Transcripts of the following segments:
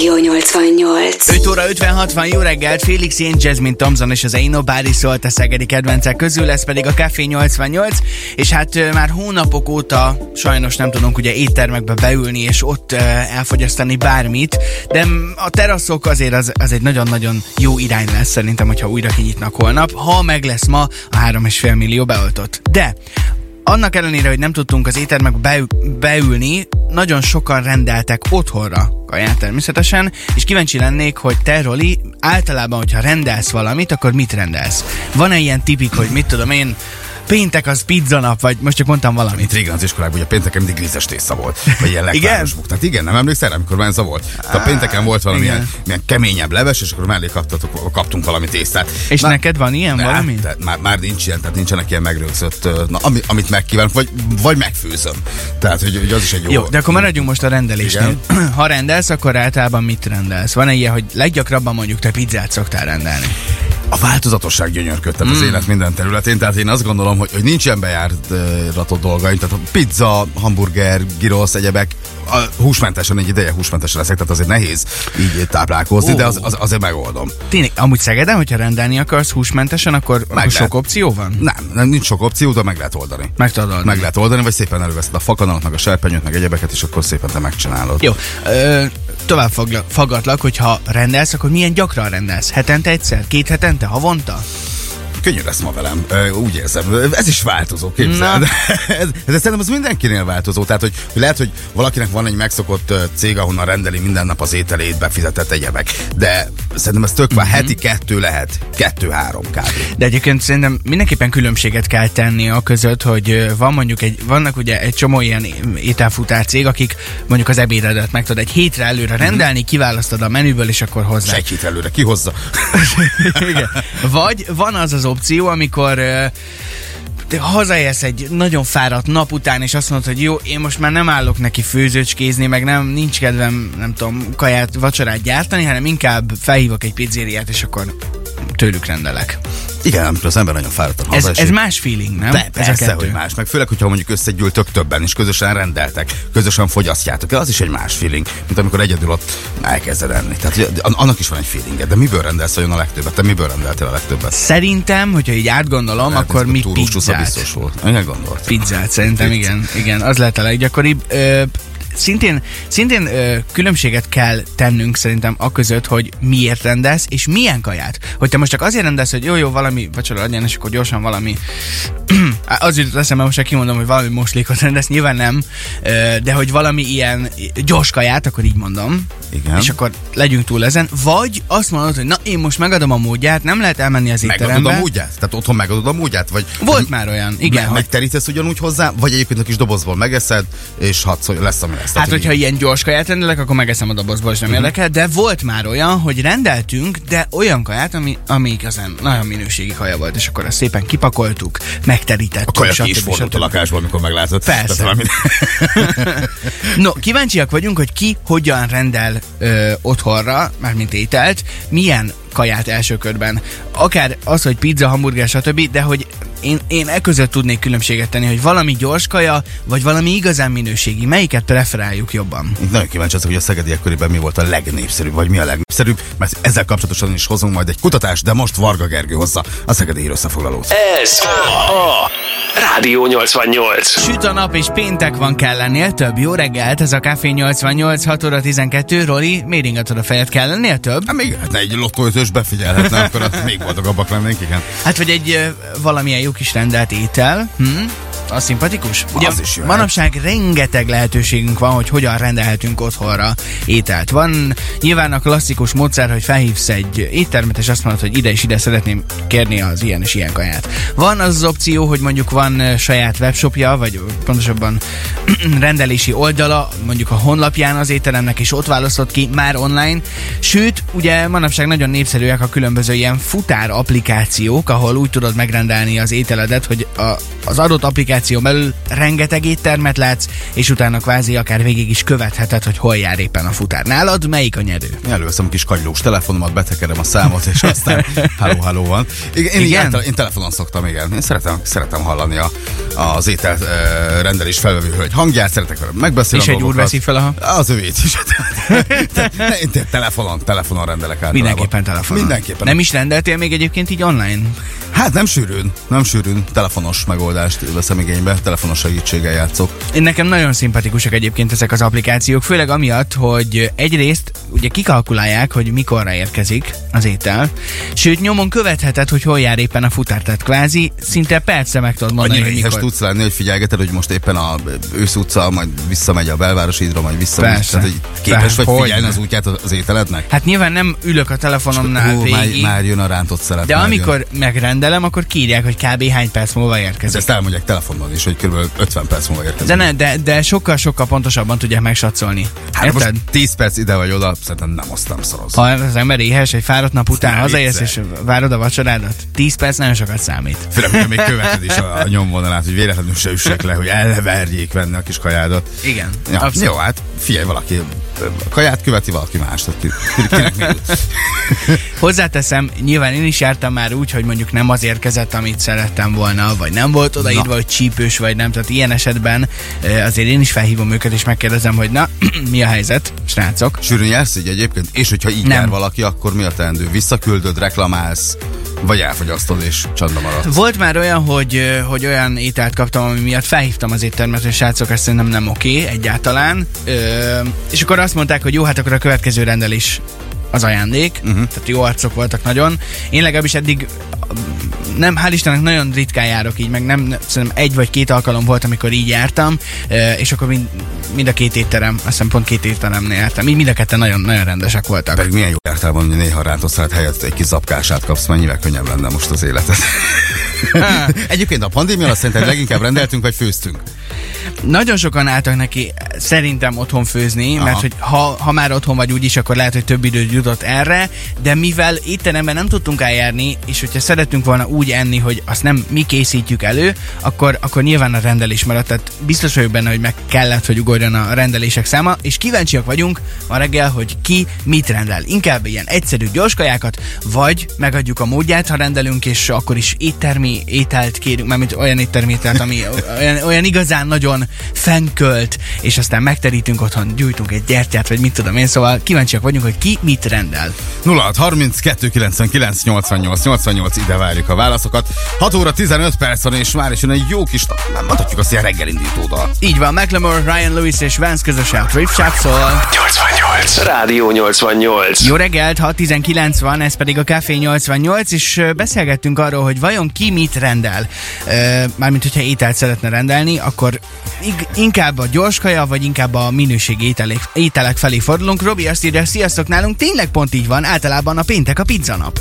Rádió 88. 5 óra 56 van, jó reggelt, Félix Én Jasmine Thompson és az Ain't Nobody szólt a szegedi kedvencek közül, ez pedig a Café 88, és hát már hónapok óta sajnos nem tudunk ugye éttermekbe beülni és ott elfogyasztani bármit, de a teraszok azért az, az egy nagyon-nagyon jó irány lesz szerintem, hogyha újra kinyitnak holnap, ha meg lesz ma a 3,5 millió beoltott. De annak ellenére, hogy nem tudtunk az éttermekbe beü- beülni, nagyon sokan rendeltek otthonra kaját természetesen, és kíváncsi lennék, hogy te, Roli, általában, hogyha rendelsz valamit, akkor mit rendelsz? Van-e ilyen tipik, hogy mit tudom én, péntek az pizza nap, vagy most csak mondtam valamit. Mint régen az iskolában, ugye pénteken mindig grízes tészta volt. Vagy ilyen Igen? lekváros. Tehát igen, nem emlékszel, amikor menza volt. Tehát a pénteken volt valami igen. ilyen, ilyen, keményebb leves, és akkor mellé kaptatok, kaptunk valami tésztát. És Na, neked van ilyen ne, valami? Tehát már, már nincs ilyen, tehát nincsenek ilyen megrögzött, na, ami, amit megkívánok, vagy, vagy megfőzöm. Tehát, hogy, hogy az is egy jó. Jó, de akkor maradjunk most a rendelésnél. Ha rendelsz, akkor általában mit rendelsz? Van-e ilyen, hogy leggyakrabban mondjuk te pizzát szoktál rendelni? A változatosság gyönyörködtet mm. az élet minden területén, tehát én azt gondolom, hogy, hogy nincsen bejártatott dolgaink, tehát a pizza, hamburger, gyrosz, egyebek, a húsmentesen, egy ideje húsmentesen leszek, tehát azért nehéz így táplálkozni, Ó. de az, az, azért megoldom. Tényleg, amúgy Szegeden, hogyha rendelni akarsz húsmentesen, akkor, akkor lehet. sok opció van? Nem, nem, nincs sok opció, de meg lehet oldani. Meg tudod oldani. Meg lehet oldani, vagy szépen előveszed a fakanalat, meg a serpenyőt, meg egyebeket, és akkor szépen te megcsinálod. Jó, ö, tovább faggatlak, hogy ha rendelsz, akkor milyen gyakran rendelsz? Hetente egyszer? Két hetente? Havonta? Könnyű lesz ma velem, úgy érzem. Ez is változó, képzeld. ez, ez szerintem az mindenkinél változó. Tehát, hogy, lehet, hogy valakinek van egy megszokott cég, ahonnan rendeli minden nap az ételét, befizetett egyebek. De szerintem ez tök már Mhm. heti kettő lehet, kettő-három kb. De egyébként szerintem mindenképpen különbséget kell tenni a között, hogy van mondjuk egy, vannak ugye egy csomó ilyen ételfutár cég, akik mondjuk az ebédedet meg tudod egy hétre előre rendelni, kiválasztod a menüből, és akkor És hozzá. egy hét előre kihozza. Igen. Vagy van az az opció, amikor te hazaérsz egy nagyon fáradt nap után, és azt mondod, hogy jó, én most már nem állok neki főzőcskézni, meg nem, nincs kedvem, nem tudom, kaját, vacsorát gyártani, hanem inkább felhívok egy pizzériát, és akkor tőlük rendelek. Igen, amikor az ember nagyon fáradt a Ez, ez más feeling, nem? De ez a persze, kettő. hogy más. Meg főleg, hogyha mondjuk összegyűltök többen, és közösen rendeltek, közösen fogyasztjátok, az is egy más feeling, mint amikor egyedül ott elkezded enni. Tehát annak is van egy feelinged. De miből rendelsz olyan a legtöbbet? Te miből rendeltél a legtöbbet? Szerintem, hogyha így átgondolom, Lehet, akkor ez a mi túrústusza pizzát. biztos volt. Igen, gondolt. Pizzát, szerintem igen, igen, az lehet a leggyakoribb. Ö, szintén, szintén ö, különbséget kell tennünk szerintem a között, hogy miért rendelsz, és milyen kaját. Hogy te most csak azért rendelsz, hogy jó, jó, valami vacsora legyen, és akkor gyorsan valami az jutott eszembe, most csak kimondom, hogy valami moslékot rendelsz, nyilván nem, ö, de hogy valami ilyen gyors kaját, akkor így mondom, Igen. és akkor legyünk túl ezen, vagy azt mondod, hogy na, én most megadom a módját, nem lehet elmenni az Megadod étterembe. a módját? Tehát otthon megadod a módját? Vagy Volt már olyan, igen, me- hogy megterítesz ugyanúgy hozzá, vagy egyébként a kis dobozból megeszed, és szólj, lesz, ami lesz. Hát, hogyha ilyen gyors kaját rendelek, akkor megeszem a dobozból, és nem Mhm. érdekel, de volt már olyan, hogy rendeltünk, de olyan kaját, ami, ami igazán nagyon minőségi kaja volt, és akkor azt szépen kipakoltuk, megterítettük. a kaja is fordult a lakásból, amikor meglátod. Persze. No, kíváncsiak vagyunk, hogy ki hogyan rendel ö, otthonra, mármint ételt, milyen kaját első körben. Akár az, hogy pizza, hamburger, stb., de hogy én, én e között tudnék különbséget tenni, hogy valami gyors kaja, vagy valami igazán minőségi. Melyiket preferáljuk jobban? Én Nagyon kíváncsi vagyok, hogy a szegediek körében mi volt a legnépszerűbb, vagy mi a legnépszerűbb, mert ezzel kapcsolatosan is hozunk majd egy kutatást, de most Varga Gergő hozza a szegedi összefoglalót. Ez a Rádió 88. Süt a nap és péntek van kell lennél több. Jó reggelt, ez a Café 88, 6 óra 12. Roli, miért ingatod a fejed kell lennél több? Hát még lehetne egy lottóözős befigyelhetne, akkor még boldogabbak lennénk, igen. Hát, vagy egy valamilyen jó kis rendelt étel. Hm? Az szimpatikus? Az is jöhet. manapság rengeteg lehetőségünk van, hogy hogyan rendelhetünk otthonra ételt. Van nyilván a klasszikus módszer, hogy felhívsz egy éttermet, és azt mondod, hogy ide és ide szeretném kérni az ilyen és ilyen kaját. Van az az opció, hogy mondjuk van ö, saját webshopja, vagy pontosabban rendelési oldala, mondjuk a honlapján az étteremnek, és ott választod ki már online. Sőt, ugye manapság nagyon népszerűek a különböző ilyen futár applikációk, ahol úgy tudod megrendelni az ételedet, hogy a, az adott applikáció applikáció belül rengeteg éttermet látsz, és utána kvázi akár végig is követheted, hogy hol jár éppen a futár. Nálad melyik a nyerő? Előveszem a kis kagylós telefonomat, betekerem a számot, és aztán halló, halló van. Igen, én, Igen? igen? én telefonon szoktam, igen. Én szeretem, szeretem hallani a, az étel uh, rendelés felvevő hölgy hangját, szeretek vele megbeszélni. És egy úr veszi fel a... Az övét is. Én te- telefonon, telefonon rendelek általában. Mindenképpen telefonon. Mindenképpen. Nem is rendeltél még egyébként így online? Hát nem sűrűn, nem sűrűn. Telefonos megoldást veszem igénybe, telefonos segítséggel játszok. Én nekem nagyon szimpatikusak egyébként ezek az applikációk, főleg amiatt, hogy egyrészt ugye kikalkulálják, hogy mikorra érkezik az étel, sőt nyomon követheted, hogy hol jár éppen a futár, tehát kvázi szinte percre meg tudod mondani, Annyira hogy mikor. tudsz lenni, hogy figyelgeted, hogy most éppen a ősz utca, majd visszamegy a belvárosi hídra, majd visszamegy. Persze. Tehát, hogy képes Persze, vagy figyelni az útját az ételednek? Hát nyilván nem ülök a telefonomnál Hú, már, végig, már jön a rántott szelet. de már amikor megrendelem, akkor kiírják, hogy kb. hány perc múlva érkezik. Ezt elmondják telefonban is, hogy kb. 50 perc múlva érkezik. De, ne, de, de sokkal, sokkal pontosabban tudják megsatszolni. hát most Érted? 10 perc ide vagy oda, szerintem nem azt nem szoroz. Ha az ember éhes, egy fáradt nap után hazaérsz és várod a vacsorádat, 10 perc nagyon sokat számít. Főleg, hogyha még követed is a, a nyomvonalát, hogy véletlenül se üssek le, hogy elverjék venni a kis kajádat. Igen. Ja, abszolút. jó, hát figyelj, valaki a kaját követi, valaki más. Tehát ki, ki- kinek jut? Hozzáteszem, nyilván én is jártam már úgy, hogy mondjuk nem az érkezett, amit szerettem volna, vagy nem volt odaírva, Na. hogy csípős, vagy nem. Tehát ilyen esetben azért én is felhívom őket, és megkérdezem, hogy na, mi a helyzet, srácok? Sűrűn jársz így egyébként? És hogyha így Nem. jár valaki, akkor mi a teendő? Visszaküldöd, reklamálsz, vagy elfogyasztod és csandba maradsz? Volt már olyan, hogy, hogy olyan ételt kaptam, ami miatt felhívtam az éttermet, hogy srácok, ezt szerintem nem oké egyáltalán. Ö, és akkor azt mondták, hogy jó, hát akkor a következő rendelés az ajándék, uh-huh. tehát jó arcok voltak nagyon. Én legalábbis eddig nem, hál' Istennek nagyon ritkán járok így, meg nem, szerintem egy vagy két alkalom volt, amikor így jártam, és akkor mind, mind a két étterem, azt hiszem pont két étteremnél jártam, így mind a ketten nagyon, nagyon rendesek voltak. Pedig milyen jó jártál volna, néha rántott szállat helyett egy kis zapkását kapsz, mennyivel könnyebb lenne most az életed. Egyébként a pandémia alatt szerintem leginkább rendeltünk, vagy főztünk. Nagyon sokan álltak neki szerintem otthon főzni, Aha. mert hogy ha, ha már otthon vagy úgyis, akkor lehet, hogy több időd jutott erre, de mivel étteremben nem tudtunk eljárni, és hogyha szeretünk volna úgy enni, hogy azt nem mi készítjük elő, akkor, akkor nyilván a rendelés maradt, tehát biztos vagyok benne, hogy meg kellett, hogy ugorjon a rendelések száma, és kíváncsiak vagyunk ma reggel, hogy ki mit rendel. Inkább ilyen egyszerű gyors kajákat, vagy megadjuk a módját, ha rendelünk, és akkor is éttermi ételt kérünk, mármint olyan éttermi ételt, ami olyan, olyan igazán nagyon fennkölt, és aztán megterítünk otthon, gyújtunk egy gyertyát, vagy mit tudom én, szóval kíváncsiak vagyunk, hogy ki mit rendel. 06 32 99 88 88 ide várjuk a válaszokat. 6 óra 15 perc van, és már is jön egy jó kis, nem mondhatjuk azt ilyen reggelindítódal. Így van, McLemore, Ryan Lewis és Vance közösen a Trip Shop szól. 88. Rádió 88. Jó reggelt, 6.19 van, ez pedig a Café 88, és beszélgettünk arról, hogy vajon ki mit rendel. Mármint, hogyha ételt szeretne rendelni, akkor inkább a gyorskaja, vagy inkább a minőségi ételek, ételek felé fordulunk. Robi azt írja, sziasztok, nálunk tényleg pont így van, általában a péntek a pizzanap.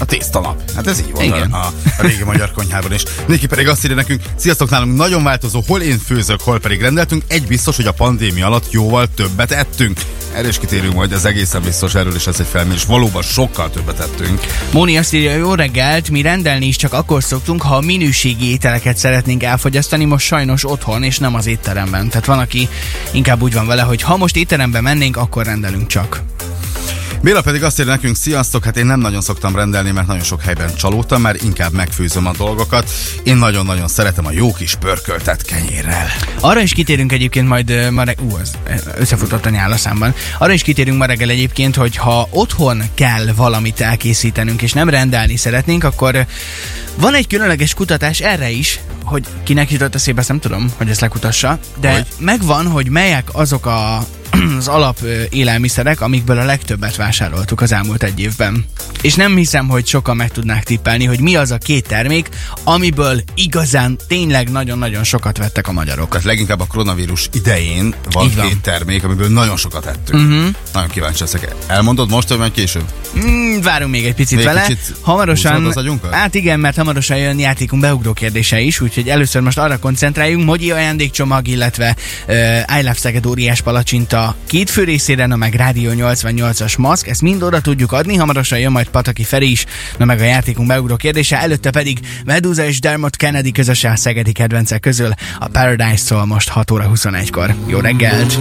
A tésztanap. Hát ez így van Igen. A, a régi magyar konyhában is. Niki pedig azt írja nekünk, sziasztok nálunk nagyon változó, hol én főzök, hol pedig rendeltünk. Egy biztos, hogy a pandémia alatt jóval többet ettünk. Erre is kitérünk majd, ez egészen biztos, erről is ez egy felmérés. Valóban sokkal többet ettünk. Móni azt írja, jó reggelt, mi rendelni is csak akkor szoktunk, ha a minőségi ételeket szeretnénk elfogyasztani, most sajnos otthon, és nem az étteremben. Tehát van, aki inkább úgy van vele, hogy ha most étterembe mennénk, akkor rendelünk csak. Béla pedig azt írja nekünk, sziasztok, hát én nem nagyon szoktam rendelni, mert nagyon sok helyben csalódtam, mert inkább megfőzöm a dolgokat. Én nagyon-nagyon szeretem a jó kis pörköltet kenyérrel. Arra is kitérünk egyébként majd ma reggel, ú, az összefutott a nyál a számban. Arra is kitérünk ma reggel egyébként, hogy ha otthon kell valamit elkészítenünk, és nem rendelni szeretnénk, akkor van egy különleges kutatás erre is, hogy kinek jutott eszébe, ezt nem tudom, hogy ezt lekutassa, de Hogy? megvan, hogy melyek azok a az alap élelmiszerek, amikből a legtöbbet vásároltuk az elmúlt egy évben. És nem hiszem, hogy sokan meg tudnák tippelni, hogy mi az a két termék, amiből igazán tényleg nagyon-nagyon sokat vettek a magyarok. Tehát leginkább a koronavírus idején van van. két termék, amiből nagyon sokat ettünk. Uh-huh. Nagyon kíváncsi leszek. Elmondod most, vagy majd később? Mm, várunk még egy picit Még vele. kicsit hamarosan, az agyunkat? hát igen, mert hamarosan jön játékunk beugró kérdése is, úgyhogy először most arra koncentráljunk. Mogyi ajándékcsomag, illetve uh, I Love Szeged óriás palacsinta két fő részére, na meg Rádió 88-as maszk, ezt mind oda tudjuk adni, hamarosan jön majd Pataki Feri is, na meg a játékunk beugró kérdése, előtte pedig Medusa és Dermot Kennedy közösen a szegedi kedvencek közül a Paradise-szól most 6 óra 21-kor. Jó reggelt!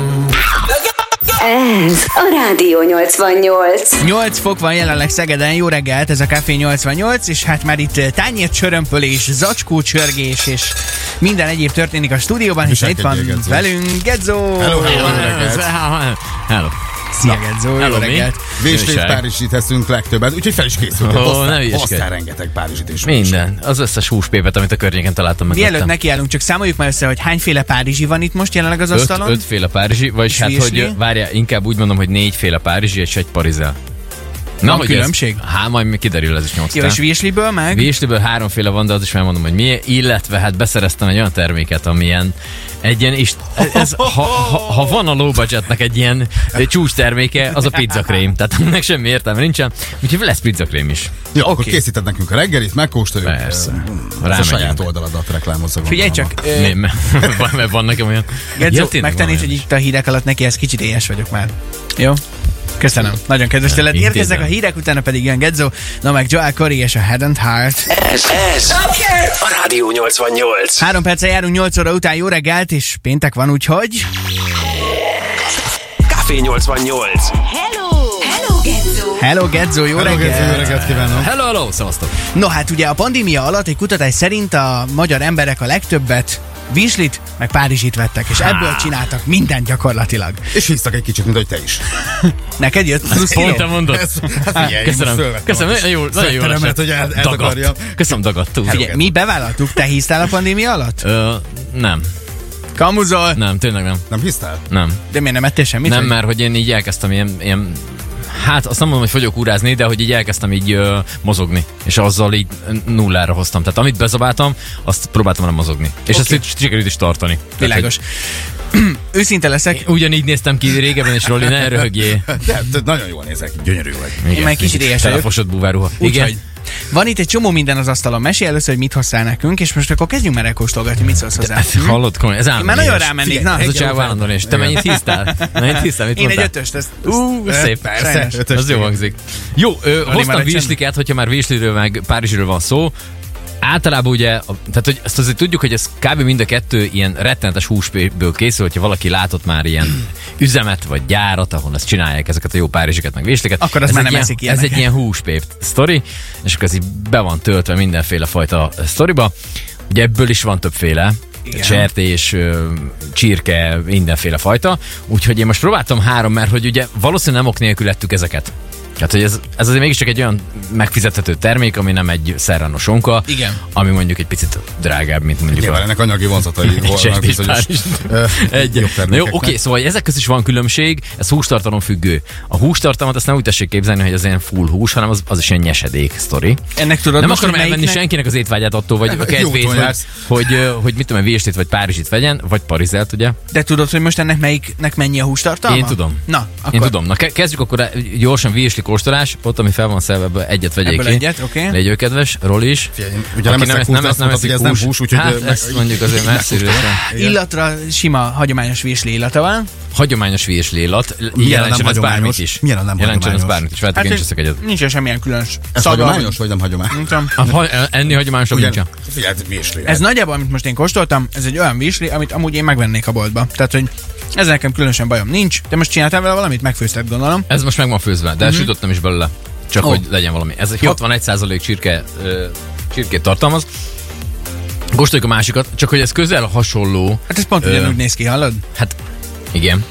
Ez a Rádió 88. 8 fok van jelenleg Szegeden, jó reggelt, ez a Café 88, és hát már itt eh, tányért csörömpölés, zacskó csörgés, és minden egyéb történik a stúdióban, hiszen itt van velünk Gedzo! Hello, hello, jó reggelt. Hello. Szia Gedzo, jó reggelt! Véslét. Párizsit eszünk legtöbbet, úgyhogy fel is készültél. Ó, Hoztál- ne. Hoztál rengeteg Párizsit is. Minden. Az összes húspépet, amit a környéken találtam meg. Mielőtt nekiállunk, csak számoljuk már össze, hogy hányféle Párizsi van itt most jelenleg az öt, asztalon. ötféle párizsi, vagyis És hát, hogy várja, inkább úgy mondom, hogy négyféle párizsi és egy parizel. Van hogy különbség? Ez, há, majd még kiderül ez is nyolc. Jó, és Virsliből meg? Visliből háromféle van, de az is megmondom, hogy mi, illetve hát beszereztem egy olyan terméket, amilyen egy ilyen, és ez, ha, ha, ha, van a low budgetnek egy ilyen csúcs terméke, az a pizzakrém. Tehát ennek semmi értelme nincsen, úgyhogy lesz pizzakrém is. Jó, akkor készíted nekünk a reggelit, megkóstoljuk. Persze. Ezt a Rámegyünk. saját oldaladat reklámozza. Figyelj csak, ö, Mi, mert, van- mert van nekem olyan... Gedzo, Ja, hogy itt a hírek alatt neki, ez kicsit éhes vagyok már. Jó? Köszönöm. Nagyon kedves tőled. Érkeznek a hírek, utána pedig jön Gedzo, na meg Joel Corey és a Head and Heart. Ez, ez a Rádió 88. Három perccel járunk 8 óra után, jó reggelt, és péntek van, úgyhogy... Café 88. Hello! Hello, Gezzó! Hello Gedzo, jó Hello, reggelt! Gedzo, jó reggelt kívánok! Hello, hello, szevasztok! No hát ugye a pandémia alatt egy kutatás szerint a magyar emberek a legtöbbet Vislit, meg Párizsit vettek, és ebből csináltak mindent gyakorlatilag. És hisztak egy kicsit, mint hogy te is. Neked jött plusz Pont mondod. Ez, hát figyelj, én most Köszönöm, köszönöm, nagyon jó, nagyon jó esett. hogy el. Köszönöm, dagadt túl. Figyelj, mi bevállaltuk, te hisztál a pandémia alatt? Ö, nem, Kamuzol! nem, tényleg nem. Nem hisztál? Nem. De miért nem ettél semmit? Nem, vagy? mert hogy én így elkezdtem ilyen, ilyen Hát azt nem mondom, hogy fogyok úrázni, de hogy így elkezdtem így ö, mozogni. És azzal így nullára hoztam. Tehát amit bezabáltam, azt próbáltam nem mozogni. És Oké. ezt így sikerült is tartani. Tehát, Világos. Őszinte leszek, hogy Ugyanígy néztem ki régebben, és Roli, ne röhögjél. De, de nagyon jól nézek, gyönyörű vagy. Igen, már egy kicsit éhes vagyok. Telefosott búváruha. Úgyhogy van itt egy csomó minden az asztalon. Mesélj először, hogy mit hoztál nekünk, és most akkor kezdjünk már elkóstolgatni, mit szólsz hozzá. Hát, hallod, komoly, ez Én már nagyon rámennék, na. Ez a csáv állandóan, és te mennyit hisztál? Mennyit hisztál? Mit Én egy ötöst, ezt, Ú, szép. Persze. Az jó hangzik. Jó, hoztam virsliket, hogyha már virsliről meg Párizsről van szó. Általában ugye, tehát hogy ezt azért tudjuk, hogy ez kb. mind a kettő ilyen rettenetes húsből készül, hogyha valaki látott már ilyen üzemet vagy gyárat, ahol ezt csinálják, ezeket a jó párizsiket, meg virsliket. Akkor az ez már nem ilyen, eszik Ez ilyeneket. egy ilyen húspép sztori, és akkor ez így be van töltve mindenféle fajta sztoriba. Ugye ebből is van többféle. Igen. Sertés, ö, csirke, mindenféle fajta. Úgyhogy én most próbáltam három, mert hogy ugye valószínűleg nem ok nélkül ettük ezeket. Hát, hogy ez, ez azért mégiscsak egy olyan megfizethető termék, ami nem egy szerrano sonka, Igen. ami mondjuk egy picit drágább, mint mondjuk Nyilván a ennek anyagi vonzatai vannak bizonyos egy. Na jó, oké, szóval ezek között is van különbség, ez hústartalom függő. A hústartalmat azt nem úgy tessék képzelni, hogy az ilyen full hús, hanem az, az is ilyen nyesedék sztori. Ennek tudod Nem akarom elvenni melyiknek- senkinek az étvágyát attól, vagy a kedvét, hogy, hogy, mit tudom, Virslit vagy Párizsit vegyen, vagy Parizelt, ugye? De tudod, hogy most ennek melyiknek mennyi a hústartalma? Én tudom. Na, akkor Én tudom. Na ke- kezdjük akkor gyorsan virsli kóstolás, ott ami fel van szelve, ebből egyet vegyék Ebből ki. egyet, oké. Legyél kedves, Roli is. Ugye nem eszek húst, de azt mondtad, hogy ez nem hús, úgyhogy... hát meg- ezt mondjuk azért messziről sem. Illatra sima, hagyományos virsli illata van. Hagyományos virsli illat. nem Jelentsen ez bármit is. Milyen nem Jelentsen ez bármit is. Feltek én is eszek egyet. nincs semmilyen különös Ez hagyományos, vagy nem hagyományos? Nem ha- Enni hagyományosabb nincsen. ez nagyjából, amit most én kóstoltam, ez egy olyan virsli, amit amúgy én megvennék a boltba. Tehát, hogy ez nekem különösen bajom nincs. De most csináltál vele valamit? Megfőzted, gondolom. Ez most meg van főzve, de uh-huh. sütöttem is belőle. Csak Ó. hogy legyen valami. Ez egy Jó. 61% csirke, ö, csirkét tartalmaz. Kóstoljuk a másikat, csak hogy ez közel hasonló. Hát ez pont Ö. ugyanúgy néz ki, hallod? Hát igen.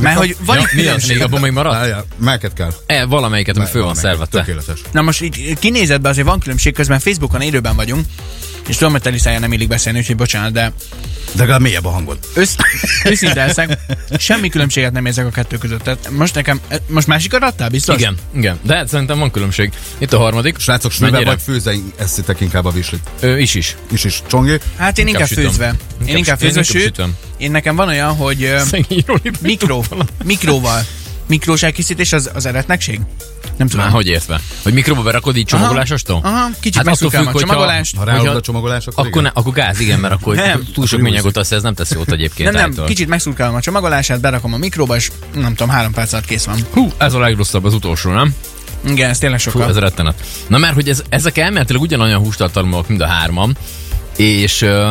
Mert hogy van Ja, mi az? Még abban még maradt? Melyiket kell? E, valamelyiket, ami föl van szervette. Tökéletes. Na most így kinézetben azért van különbség, közben Facebookon élőben vagyunk, és tudom, hogy Teliszáján nem illik beszélni, úgyhogy bocsánat, de De legalább mélyebb a hangod. össz, őszinte leszek, semmi különbséget nem érzek a kettő között. Tehát most nekem, most másikat adtál, biztos? Igen, igen. De hát szerintem van különbség. Itt a harmadik. Srácok, Mennyire? vagy főzve eszitek inkább a vislit. Ö, is is. Is is csongi. Hát én inkább, sütöm. főzve. Én inkább főzve, inkább sőt, sütöm. Én nekem van olyan, hogy mikro, mikróval. Mikrós elkészítés az, az eretnekség? Nem tudom. Már hogy értve? Hogy mikroba berakod így csomagolásostól? Aha, kicsit hát attól a csomagolást. Ha ráhozod hogyha- a csomagolás, akkor, Akkor, ne, akkor gáz, igen, mert akkor Nem. túl sok műanyagot azt ez nem tesz jót egyébként. Nem, nem, állítólag. kicsit megszurkálom a csomagolását, berakom a mikróba, és nem tudom, három perc alatt kész van. Hú, ez a legrosszabb az utolsó, nem? Igen, ez tényleg sokkal. ez rettenet. Na mert, hogy ez, ezek elméletileg ugyanolyan hústartalmak, mind a hárman, és uh,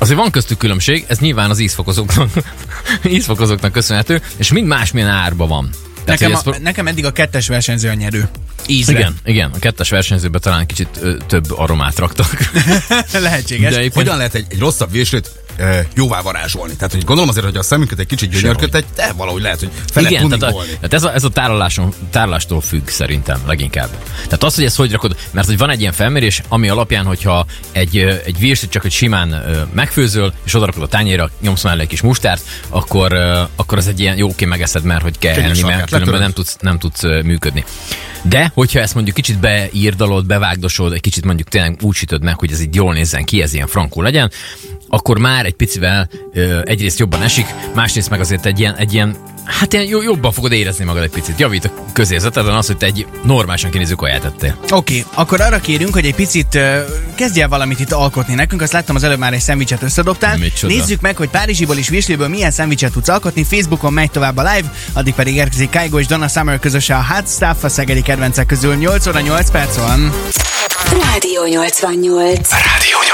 azért van köztük különbség, ez nyilván az ízfokozóknak, ízfokozóknak köszönhető, és mind másmilyen árba van. Tehát, Nekem, a, ez- nekem eddig a kettes versenyző a nyerő. Ízre. igen, igen, a kettes versenyzőben talán kicsit ö, több aromát raktak. Lehetséges. De egyébként- Hogyan lehet egy, egy rosszabb véslit e, jóvá varázsolni? Tehát, hogy gondolom azért, hogy a szemünket egy kicsit gyönyörködtet, de valahogy lehet, hogy fel Igen, tehát, a, tehát ez a, ez a tároláson, tárolástól függ szerintem leginkább. Tehát az, hogy ezt hogy rakod, mert hogy van egy ilyen felmérés, ami alapján, hogyha egy, egy virslit csak egy simán megfőzöl, és odarakod a tányérra, nyomsz mellé egy kis mustárt, akkor, akkor az egy ilyen jó, oké, megeszed, mert hogy kell enni, mert különben nem tudsz, nem tudsz működni. De, hogyha ezt mondjuk kicsit beírdalod, bevágdosod, egy kicsit mondjuk tényleg úgy sütöd meg, hogy ez így jól nézzen ki, ez ilyen frankó legyen, akkor már egy picivel ö, egyrészt jobban esik, másrészt meg azért egy ilyen, egy ilyen hát ilyen jobban fogod érezni magad egy picit. Javít a közérzeteden az, hogy te egy normálisan kinéző kaját ettél. Oké, okay, akkor arra kérünk, hogy egy picit uh, kezdj el valamit itt alkotni nekünk. Azt láttam az előbb már egy szendvicset összedobtál. Micsoda. Nézzük meg, hogy Párizsiból és Visliből milyen szendvicset tudsz alkotni. Facebookon megy tovább a live, addig pedig érkezik Kaigo és Donna Summer közösen a Hot Stuff a szegedi kedvencek közül. 8 óra 8 perc van. Rádió 88. Rádió 88.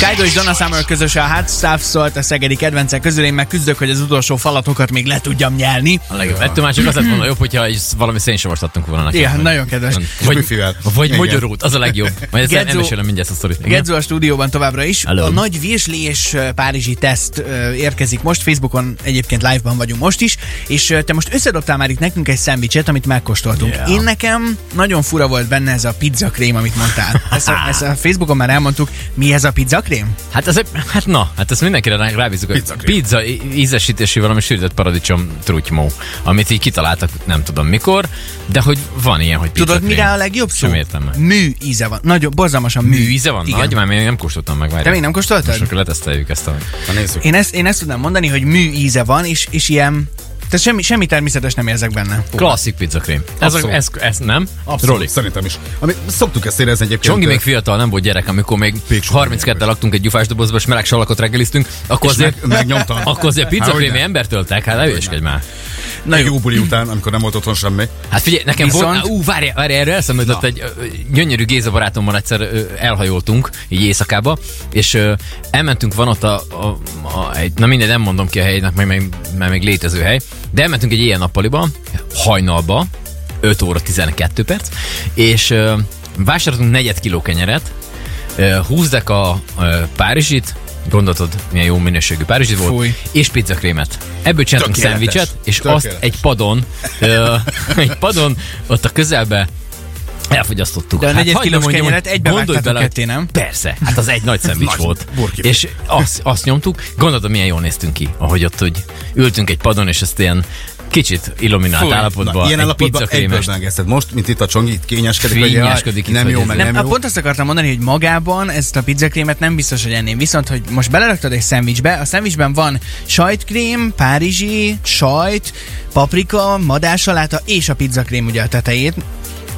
Kaigo és Donna Summer közösen a Hot Stuff szólt a szegedi kedvencek közül. Én meg küzdök, hogy az utolsó falatokat még le tudjam nyelni. A legjobb. Ettől már csak az lett volna jobb, hogyha valami szénsavast adtunk volna neki. Igen, nagyon kedves. Vagy, vagy magyarót, az a legjobb. Majd ezzel Gedzo- elmesélem mindjárt ezt a sztorit. Gedzo a stúdióban továbbra is. Hello. A nagy virsli és párizsi teszt érkezik most. Facebookon egyébként live-ban vagyunk most is. És te most összedobtál már itt nekünk egy szendvicset, amit megkóstoltunk. Yeah. Én nekem nagyon fura volt benne ez a pizzakrém, amit mondtál. Ezt a, ezt a Facebookon már elmondtuk. Mi ez a pizzakrém? Hát, ez, hát na, hát ezt mindenkire rá- rábízunk, Pizza pizza ízesítésű valami sűrített paradicsom trutymó, amit így kitaláltak nem tudom mikor, de hogy van ilyen, hogy pizza Tudod, krém. mire a legjobb szó? Sem értem meg. Mű íze van. Nagyon borzalmasan mű. Mű íze van? Igen. Nagy, már még nem kóstoltam meg. Várjál. Te még nem kóstoltad? Most akkor leteszteljük ezt a... Na nézzük. Én ezt, én ezt tudnám mondani, hogy mű íze van, és, és ilyen... Tehát semmi, semmi természetes nem érzek benne. Klasszik pizzakrém. Ez, a, ez, ez, nem? Abszolút, Roli. szerintem is. Ami, szoktuk ezt érezni egyébként. Csongi még fiatal, nem volt gyerek, amikor még Péksúly 32-tel laktunk egy gyufás dobozba, és meleg salakot reggeliztünk, akkor és azért, meg, megnyomtam. akkor azért pizzakrémi Hogyne. embertöltek, hát ne hülyeskedj már. Na jó. jó buli után, amikor nem volt otthon semmi. Hát figyelj, nekem Viszont- volt, ú, várj, várj, erről eszembe jutott egy ö, gyönyörű Géza barátommal egyszer ö, elhajoltunk, így éjszakába, és ö, elmentünk, van ott a, a, a egy, na mindegy, nem mondom ki a helynek, mert még, mert még létező hely, de elmentünk egy ilyen nappaliba, hajnalba, 5 óra 12 perc, és ö, vásároltunk negyed kiló kenyeret, ö, 20 deka ö, párizsit, gondoltad, milyen jó minőségű párizsit volt, Fúj. és pizzakrémet. Ebből csináltunk szendvicset, és Tökéletes. azt egy padon, ö, egy padon, ott a közelbe elfogyasztottuk. De a negyed hagyd kilós kenyeret hogy egybe gondolj vágtátok bele, ketté, nem? Persze, hát az egy nagy szendvics volt. burkifé. És azt, azt nyomtuk, gondolod, milyen jól néztünk ki, ahogy ott, hogy ültünk egy padon, és ezt ilyen kicsit illuminált Fúj. állapotban, Na, ilyen állapotban egyből megeszed. Most, mint itt a Csongi, itt kényeskedik, hogy jaj, nem jó, meg nem- nem, jó. pont azt akartam mondani, hogy magában ezt a pizzakrémet nem biztos, hogy enném. Viszont, hogy most beleraktad egy szendvicsbe, a szendvicsben van sajtkrém, párizsi, sajt, paprika, madársaláta és a pizzakrém ugye a tetejét.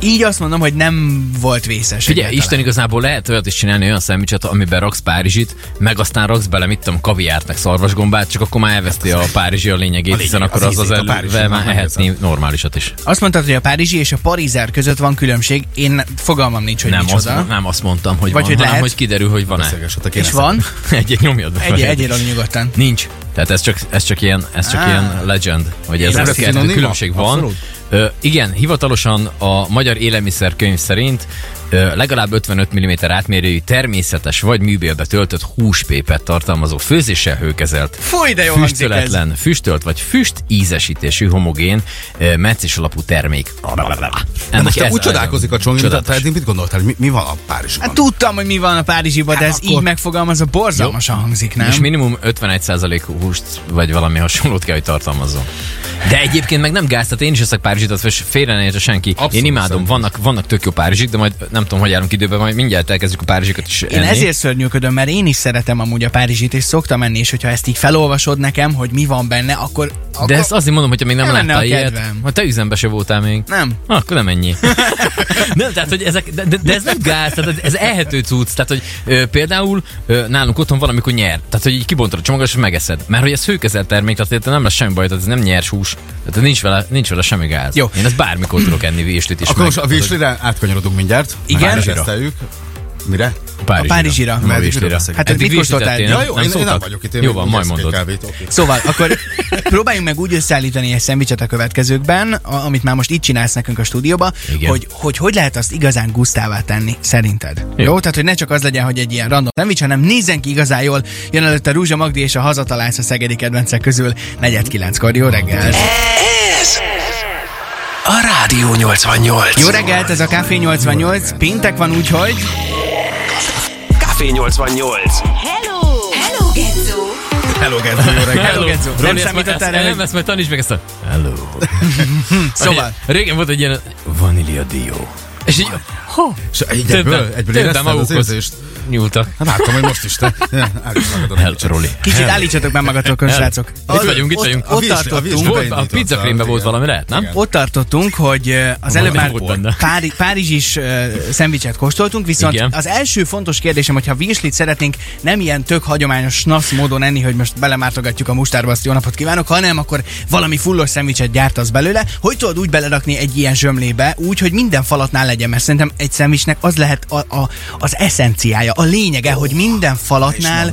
Így azt mondom, hogy nem volt vészes. Egyáltalán. Isten igazából lehet olyat is csinálni, olyan szendvicset, amiben raksz párizsit, meg aztán raksz bele, mit tudom, kaviárt, meg szarvasgombát, csak akkor már elveszti a párizsi a lényegét, A hiszen lényeg, akkor az az az ízét, a párizsi, elővel már ehetni normálisat is. Azt mondtad, hogy a párizsi és a parizer között van különbség. Én fogalmam nincs, hogy Nem azt, micsoda. nem azt mondtam, hogy Vagy van, hogy hanem lehet. hogy kiderül, hogy van-e. És van? Egy-egy nyomjad be. Egy, egyél nyugodtan. Nincs. Tehát ez csak, ez csak ilyen, ez csak Á. ilyen legend, hogy ez, Ez különbség van. Abszolút. Ö, igen, hivatalosan a magyar élelmiszerkönyv szerint ö, legalább 55 mm átmérőjű természetes vagy műbélbe töltött húspépet tartalmazó főzéssel hőkezelt Fúj, de jó füstöletlen, füstölt vagy füst ízesítésű homogén meccés alapú termék. De most úgy csodálkozik a Csongi, mint mit gondoltál, mi, mi van a Párizsban? Hát tudtam, hogy mi van a Párizsiban, de Hát ez akkor- így megfogalmazva borzalmasan hangzik, nem? És minimum 51% húst vagy valami hasonlót kell, hogy tartalmazzon. De egyébként meg nem gáz, tehát én is eszek Párizsit, az félre ne senki. Abszolút én imádom, szerintem. vannak, vannak tök jó Párizsik, de majd nem tudom, hogy járunk időben, majd mindjárt elkezdjük a Párizsikat is Én enni. ezért szörnyűködöm, mert én is szeretem amúgy a Párizsit, és szoktam menni, és hogyha ezt így felolvasod nekem, hogy mi van benne, akkor... akkor... De ezt azért mondom, hogyha még nem Nem láttál a ilyet, kedvem. ha te üzembe se voltál még. Nem. Ah, akkor nem ennyi. nem, tehát, hogy ezek, de, de, de, ez nem gáz, tehát ez ehető cucc. Tehát, hogy ö, például ö, nálunk otthon valamikor nyer. Tehát, hogy így kibontod a csomagot és megeszed. Mert hogy ez hőkezelt termék, tehát nem lesz semmi baj, tehát ez nem nyers hús. Tehát nincs vele, nincs vele semmi gáz. Jó. Én ezt bármikor tudok enni véslit is. Akkor meg. most a Vislire átkanyarodunk mindjárt. Igen? Teszteljük. Mire? Párizsira. A Párizsira. A beszélünk? Hát Eddig mit kóstoltál? Ja, jó, nem én, én nem vagyok itt. Én Jó van, majd mondod. Kávét, okay. Szóval akkor próbáljunk meg úgy összeállítani egy szendvicset a következőkben, a, amit már most itt csinálsz nekünk a stúdióba, Igen. hogy, hogy hogy lehet azt igazán gusztává tenni, szerinted. Jó. Jó. Tehát, hogy ne csak az legyen, hogy egy ilyen random szendvics, hanem nézzen ki igazán jól. Jön előtte Rúzsa Magdi és a hazatalálsz a szegedi kedvencek közül. Negyed kilenckor. Jó reggelt! Ez a Rádió 88. Jó reggelt, ez a Café 88. Péntek van úgyhogy... Café 88. Hello! Hello, Gezzó! Hello, Gergő, jó reggelt. Hello, Gezzó. Nem számítottál rá, nem, ezt majd taníts meg ezt a... Hello. Szóval, Régen volt egy ilyen vanília dió. És így, ha, És egyből, egyből többen az magukhoz érzést? nyúltak. Hát látom, hogy most is te. Állíts kicsit. Roli. kicsit állítsatok be magatokon, srácok. Itt vagyunk, itt ott, vagyunk. Ott, tartottunk, a pizzakrémben volt valami, lehet, nem? Ott tartottunk, hogy az előbb már volt benne. Pári, Párizsis uh, szendvicset kóstoltunk, viszont az első fontos kérdésem, hogyha virslit szeretnénk nem ilyen tök hagyományos snasz módon enni, hogy most belemártogatjuk a mustárba, azt jó napot kívánok, hanem akkor valami fullos szendvicset gyártasz belőle. Hogy tudod úgy belerakni egy ilyen zsömlébe, úgy, hogy minden falatnál legyen, mert szerintem egy szendvicsnek az lehet a, a, az eszenciája, a lényege, hogy minden falatnál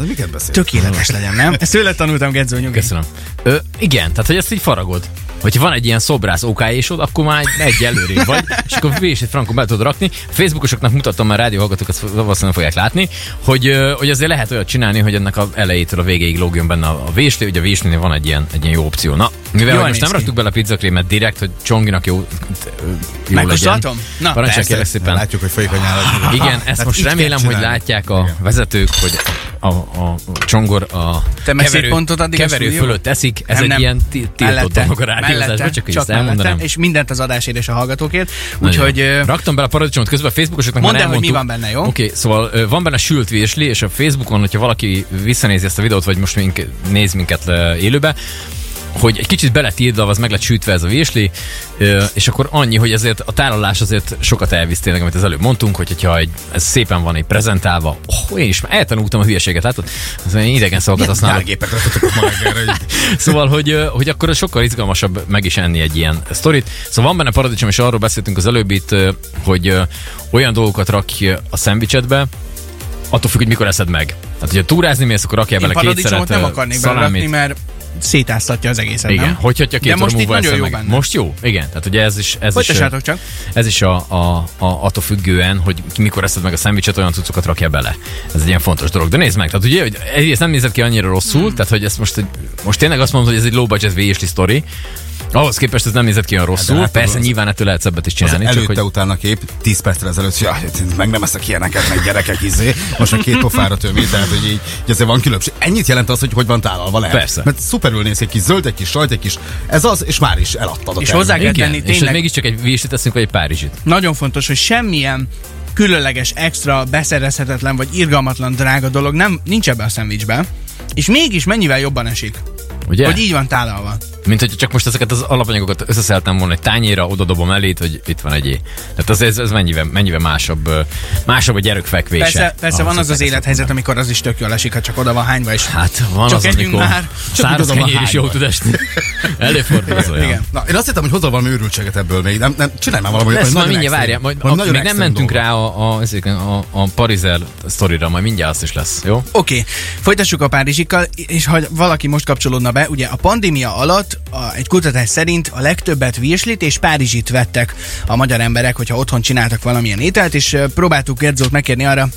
tökéletes legyen, nem? Ezt tőle tanultam, Gedzó. Köszönöm. Ö, igen, tehát hogy ezt így faragod. Hogyha van egy ilyen szobrász okásod, akkor már egy, egy előrébb vagy, és akkor vését frankon be tudod rakni. Facebookosoknak mutattam már rádió hallgatók, ezt valószínűleg fogják látni, hogy, hogy azért lehet olyat csinálni, hogy ennek a elejétől a végéig lógjon benne a a vésli, ugye a véslinél van egy ilyen, egy ilyen jó opció. Na, mivel hogy most nem raktuk bele a pizzakrémet direkt, hogy Csonginak jó, jó. Megkóstolhatom? Na, Parancsolj kérlek szépen. Látjuk, hogy folyik a nyálad. Igen, ezt Tehát most remélem, hogy látják a vezetők, hogy a, a, csongor a Te messzépontot addig keverő fölött eszik. Ez Nem, egy nem. ilyen ti- tiltott dolog a rádiózásban, csak mellette, elmondanám. és mindent az adásért és a hallgatókért. Úgyhogy Raktam bele a paradicsomot közben a Facebookosoknak Mondd el, hogy mi van benne, jó? Oké, okay, szóval van benne sült virsli, és a Facebookon, hogyha valaki visszanézi ezt a videót, vagy most mink, néz minket élőbe, hogy egy kicsit beletiltva, az meg lett sütve ez a virsli, ö, és akkor annyi, hogy ezért a tálalás azért sokat elvisz tényleg, amit az előbb mondtunk, hogy hogyha egy, ez szépen van egy prezentálva, oh, én is már eltanultam a hülyeséget, látod? Ez olyan idegen szavakat hogy- Szóval, hogy, hogy akkor sokkal izgalmasabb meg is enni egy ilyen sztorit. Szóval van benne paradicsom, és arról beszéltünk az előbb itt, hogy olyan dolgokat rakj a szendvicsedbe, attól függ, hogy mikor eszed meg. Tehát, hogyha túrázni mész, akkor rakjál én bele két paradicsomot szeret nem akarnék szalámit. belerakni, mert szétáztatja az egészet, Igen, nem? hogy hogyha két De most itt nagyon jó meg. benne. Most jó, igen. Tehát ugye ez is, ez is, csak. ez is a, a, a, attól függően, hogy mikor eszed meg a szendvicset, olyan cuccokat rakja bele. Ez egy ilyen fontos dolog. De nézd meg, tehát ugye, hogy egyrészt nem nézett ki annyira rosszul, Hmm. tehát hogy ezt most, most tényleg azt mondom, hogy ez egy low budget vésli sztori. Ahhoz képest ez nem nézett ki olyan rosszul. hát Persze az- nyilván ettől lehet szebbet is Az csinálni. Csak előtte hogy utána kép, 10 percre ezelőtt, ja, meg nem eszek ilyeneket, meg gyerekek izé. Most meg két pofára tömé, tehát hogy így, hogy azért van különbség. Ennyit jelent az, hogy hogy van tálalva lehet. Persze. Mert szuperül néz ki, egy kis zöld, egy kis sajt, egy kis, ez az, és már is eladtad a És terméket. hozzá kell tenni és tényleg mégiscsak egy véslit teszünk, vagy egy párizsit. nagyon fontos, hogy semmilyen különleges, extra, beszerezhetetlen vagy irgalmatlan drága dolog nem nincs ebbe a szendvicsbe, és mégis mennyivel jobban esik, Ugye? hogy így van tálalva. Mint hogy csak most ezeket az alapanyagokat összeszeltem volna egy tányéra, oda dobom elét, hogy itt van egy Tehát az, ez, ez mennyivel, mennyivel másabb, másabb a gyerek fekvése. Persze, persze van az az hozzá élethelyzet, amikor az is tök jól esik, ha csak oda van hányva, és Hát van Csak az, amikor már. száraz Csak van kenyér is jó tud esni. Előfordul az olyan. Igen. Na, én azt hittem, hogy hozol valami őrültséget ebből még. Nem, nem, csinálj már valami. Lesz, majd mindjárt várjál, majd, a, nagyon még nem mentünk dolgot. rá a, a, a, a Parizel sztorira, majd mindjárt azt is lesz, jó? Oké, okay. folytassuk a Párizsikkal, és ha valaki most kapcsolódna be, ugye a pandémia alatt a, egy kutatás szerint a legtöbbet virslit és Párizsit vettek. A magyar emberek, hogyha otthon csináltak valamilyen ételt, és próbáltuk Gedzót megkérni arra,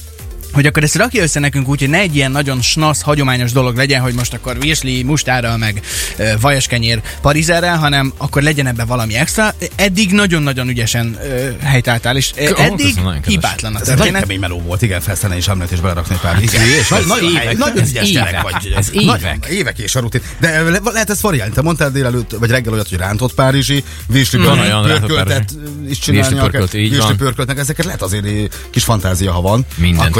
hogy akkor ezt rakja össze nekünk úgy, hogy ne egy ilyen nagyon snasz, hagyományos dolog legyen, hogy most akkor virsli mustárral, meg ö, vajaskenyér parizerrel, hanem akkor legyen ebben valami extra. Eddig nagyon-nagyon ügyesen ö, helytáltál, és ö, eddig hibátlan a Ez egy nagyon kemény meló volt, igen, felszállni és említ és belerakni pár ízét. ez Nagyon, évek, nagyon ügyes gyerek évek, vagy. ez évek. Évek és a rutin. De le- lehet ezt variálni. Te mondtál délelőtt, vagy reggel olyat, hogy rántott párizsi, virsli pörköltet is csinálni. Virsli pörkölt, ezeket lehet azért eh, kis fantázia, ha van.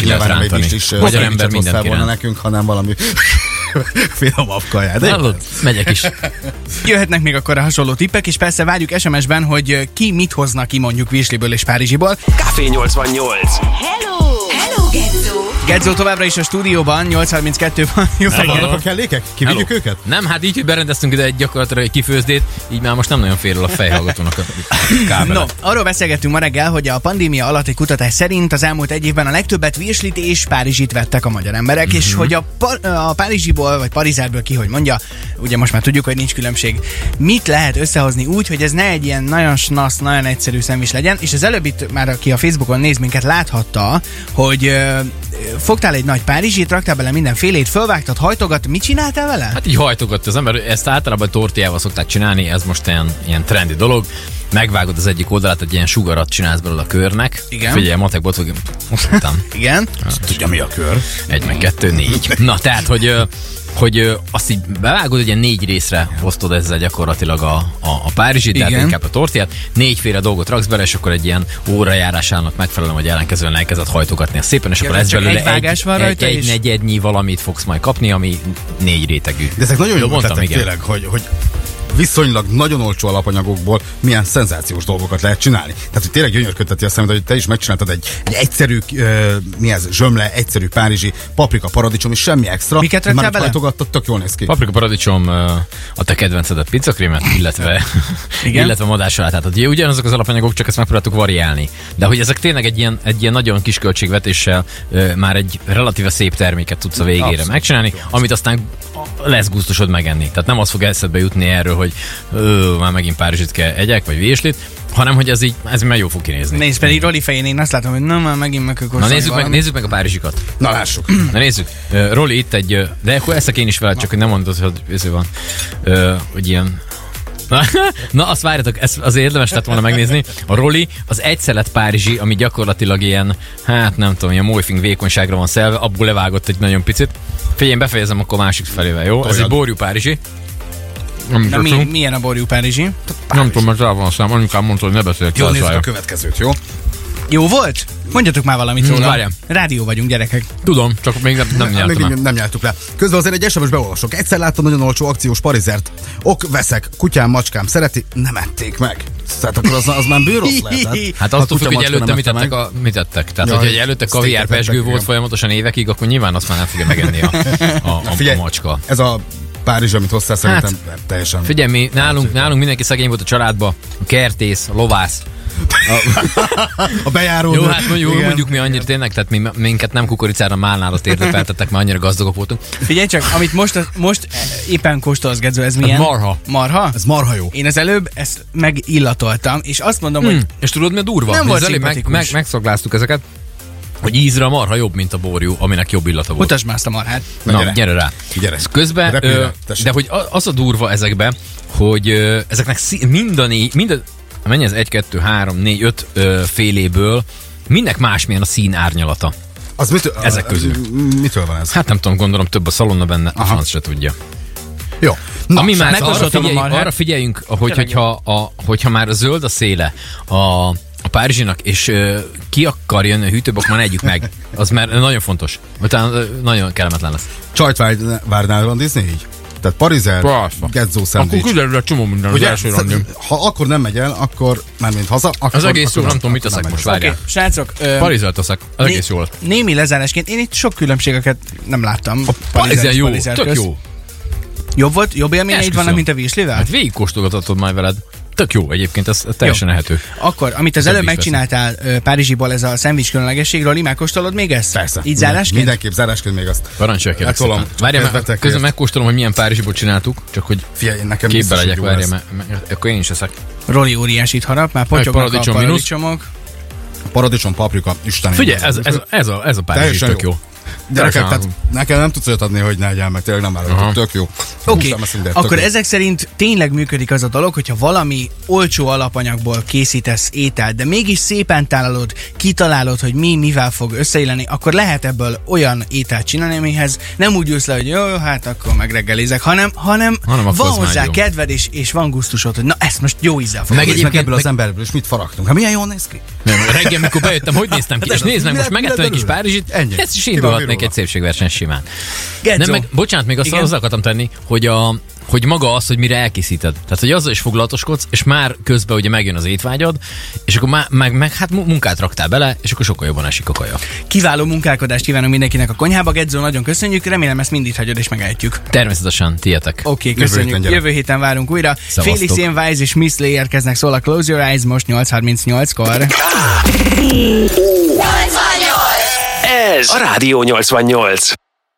Ki lehet nyilván nem egy rántani. virslis Magyar ember mindent hoztál volna nekünk, hanem valami finomabb kaját. Hallod? Megyek is. Jöhetnek még akkor a hasonló tippek, és persze várjuk SMS-ben, hogy ki mit hozna ki mondjuk Virsliből és Párizsiból. Café 88. Hello! Gezzó! Gedzó továbbra is a stúdióban, 8.32-ban. Jó Vannak a kellékek? Kivigyük Hello. őket? Nem, hát így, hogy berendeztünk ide egy gyakorlatilag egy kifőzdét, így már most nem nagyon fér el a fejhallgatónak a kábele. No, arról beszélgettünk ma reggel, hogy a pandémia alatt egy kutatás szerint az elmúlt egy évben a legtöbbet virslit és párizsit vettek a magyar emberek, Mhm. mm-hmm. és hogy a, par- a párizsiból vagy parizárből ki, hogy mondja, ugye most már tudjuk, hogy nincs különbség, mit lehet összehozni úgy, hogy ez ne egy ilyen nagyon snasz, nagyon egyszerű szem is legyen, és az előbb itt már aki a Facebookon néz minket láthatta, hogy ö, fogtál egy nagy párizsit, raktál bele mindenfélét, fölvágtad, hajtogat, mit csináltál vele? Hát így hajtogat az ember, ezt általában tortiával szokták csinálni, ez most ilyen, ilyen trendi dolog. Megvágod az egyik oldalát, egy ilyen sugarat csinálsz belőle a körnek. Igen. Figyelj, matekból tudjuk, most mondtam. Igen. Tudja mi a kör? Egy, meg kettő, négy. Na, tehát, hogy, hogy ö, azt így bevágod, ugye négy részre osztod ezzel gyakorlatilag a, a, a párizsit, tehát inkább a tortiát, négyféle dolgot raksz bele, és akkor egy ilyen órajárásának megfelelően, vagy ellenkezően elkezded hajtogatni a szépen, és Ja, akkor ez belőle egy vágás van egy, rajta, egy, egy negyednyi valamit fogsz majd kapni, ami négy rétegű. De ezek nagyon jó mondtam, tényleg, hogy, hogy viszonylag nagyon olcsó alapanyagokból milyen szenzációs dolgokat lehet csinálni. Tehát, hogy tényleg gyönyörködteti a szemed, hogy te is megcsináltad egy, egy egyszerű, uh, mi ez, zsömle, egyszerű párizsi paprika, paradicsom, és semmi extra. Miket Már raktál bele? tök jól néz ki. Paprika paradicsom ö, a te kedvencedet pizzakrémet, illetve, Igen. illetve madársalátát. Ugye ugyanazok az alapanyagok, csak ezt megpróbáltuk variálni. De hogy ezek tényleg egy ilyen, egy ilyen nagyon kis költségvetéssel ö, már egy relatíve szép terméket tudsz a végére Abszolút. megcsinálni, amit aztán lesz gusztusod megenni. Tehát nem az fog eszedbe jutni erről, hogy ö, már megint Párizsit kell egyek, vagy virslit, hanem hogy ez így, ez már jó fog kinézni. Nézd, pedig Roli fején én azt látom, hogy na már megint meg Na nézzük meg, nézzük meg a párizsikat. Na lássuk. Na nézzük, uh, Roli itt egy, de akkor eszek én is veled, csak hogy nem mondod, hogy ez van, uh, hogy ilyen Na, na, azt várjatok, ezt azért érdemes lett volna megnézni. A Roli az egy szelet párizsi, ami gyakorlatilag ilyen, hát nem tudom, ilyen morfing vékonyságra van szelve, abból levágott egy nagyon picit. Figyelj, én befejezem akkor másik felével, jó? Ez Toljad. egy borjú párizsi. Nem, Na, mi, milyen a borjú Párizsi? nem tudom, mert rá van szám, anyukám mondta, hogy ne beszéljek Jól nézzük a következőt, jó? Jó volt? Mondjatok már valamit Hmm, róla. várjál. Rádió vagyunk, gyerekek. Tudom, csak még nem, nem Még nyeltem el. nem, nem nyeltük le. Közben azért egy SMS beolvasok. Egyszer láttam nagyon olcsó akciós parizert. Ok, veszek, kutyám, macskám szereti, nem ették meg. Tehát akkor az, az már bőrossz lehetett. Hát azt tudjuk, hogy előtte mit ette tettek, meg. a, mit tettek. Tehát, Ja, egy előtte kaviár pesgő volt folyamatosan évekig, akkor nyilván azt már nem fogja megenni a, a, a, Figyelj, a macska. ez a Párizs, amit hoztál, Hát, szerintem teljesen... Figyelj, mi, nálunk, nálunk mindenki szegény volt a családba, a kertész, a lovász. A bejáró. Jó, hát mondjuk, Igen. mondjuk mi annyira tényleg, tehát mi, minket nem kukoricára málnálat érdekeltettek, mert annyira gazdagok voltunk. Figyelj csak, amit most, most éppen kóstolsz, Gedző, ez milyen? marha. Marha? Ez marha jó. Én az előbb ezt megillatoltam, és azt mondom, hogy Hmm. És tudod mi a durva? Nem volt az előbb meg, meg, megszagláztuk ezeket, hogy ízre a marha jobb, mint a borjú, aminek jobb illata volt. mutasd már azt a marhát. Na, Na, gyere. gyere, rá. Gyere. Közben, Repülj ö, tessék. de hogy a- az a durva ezekben, hogy ö, ezeknek szí- mind a négy, mind a, mennyi ez? 1, 2, 3, 4, 5 ö, féléből, mindnek másmilyen a szín árnyalata. Az mitől, Ezek közül. Mitől van ez? Hát nem tudom, gondolom több a szalonna benne, a Aha. franc se tudja. Jó. Na, Ami már arra, megkóstoltam a figyelj, marhát. arra figyeljünk, hogy, hogyha, a, hogyha már a zöld a széle a, a Párizsinak, és ö, ki akar jönni a hűtőbe, akkor már ne együk meg. Az már nagyon fontos. Utána ö, nagyon kellemetlen lesz. Csajt vár- várnál randizni így? Tehát Parizer, Persze. gezzó Akkor szendvics. kiderül egy csomó minden az Ugye? első randim. Ha akkor nem megy el, akkor már mint haza, akkor, Az egész akkor jó, nem tudom, mit akkor teszek most, várjál. Oké, srácok, ö, Parizert teszek, az egész jó lett. Némi lezárásként, én itt sok különbségeket nem láttam. Parizer és jó, Parizer tök jó. Jobb volt? Jobb élményeid vannak, mint a Virslivel? Hát végig kóstolgatod majd veled. Tök jó egyébként, ez teljesen Jó. ehető. Akkor, amit az Több előbb megcsináltál ö, Párizsiból, ez a szendvics különlegességről, imá kóstolod még ezt? Persze. Így zárásként? Mindenképp zárásként még azt. Parancsolja kérlek szépen. Várjál, mert Kedvetek közben megkóstolom, hogy milyen Párizsiból csináltuk, csak hogy Figyelj, nekem képbe legyek, várjál, akkor én is eszek. Roli óriásit harap, már potyognak a paradicsom mínusz. paradicsomok. Paradicsom, paprika, Isten. Figyelj, ez, ez, ez, a, ez a párizs Teljesen tök jó. jó. Gyerekek, tehát nekem nem tudsz olyat adni, hogy ne egyel meg, tényleg nem állok, tök jó. Oké, mindent, akkor jó. ezek szerint tényleg működik az a dolog, hogyha valami olcsó alapanyagból készítesz ételt, de mégis szépen tálalod, kitalálod, hogy mi mivel fog összeilleni, akkor lehet ebből olyan ételt csinálni, amihez nem úgy ülsz le, hogy jó, hát akkor megreggelizek, hanem, hanem, Hanem van hozzá jó. kedved, és, és van gusztusod, hogy na ezt most jó ízzel fogom. Meg egyébként ebből meg- az emberből, és mit faragtunk? Hát milyen jól néz ki? Nem, reggel, mikor bejöttem, hogy néztem ki, Hát és nézd meg, most megettem egy kis? Párizsit, Ennyi. ez is Ki virulva? egy szépségverseny simán. Gedzo. Nem, meg, bocsánat, még azt Igen? hozzá akartam tenni, hogy, a, hogy maga az, hogy mire elkészíted. Tehát, hogy azzal is foglalatoskodsz, és már közben ugye megjön az étvágyad, és akkor már, meg, meg hát mu- munkát raktál bele, és akkor sokkal jobban esik a kaja. Kiváló munkálkodást kívánok mindenkinek a konyhába, Gedzo, nagyon köszönjük, remélem ezt mindig hagyod és megállítjuk. Természetesen, tietek. Oké, okay, Jövő köszönjük. héten gyere. Jövő héten várunk újra. Félis Ian Wise és Miss Lee érkeznek, szól a Close Your Eyes most 8.38-kor. Ez a Rádió 88.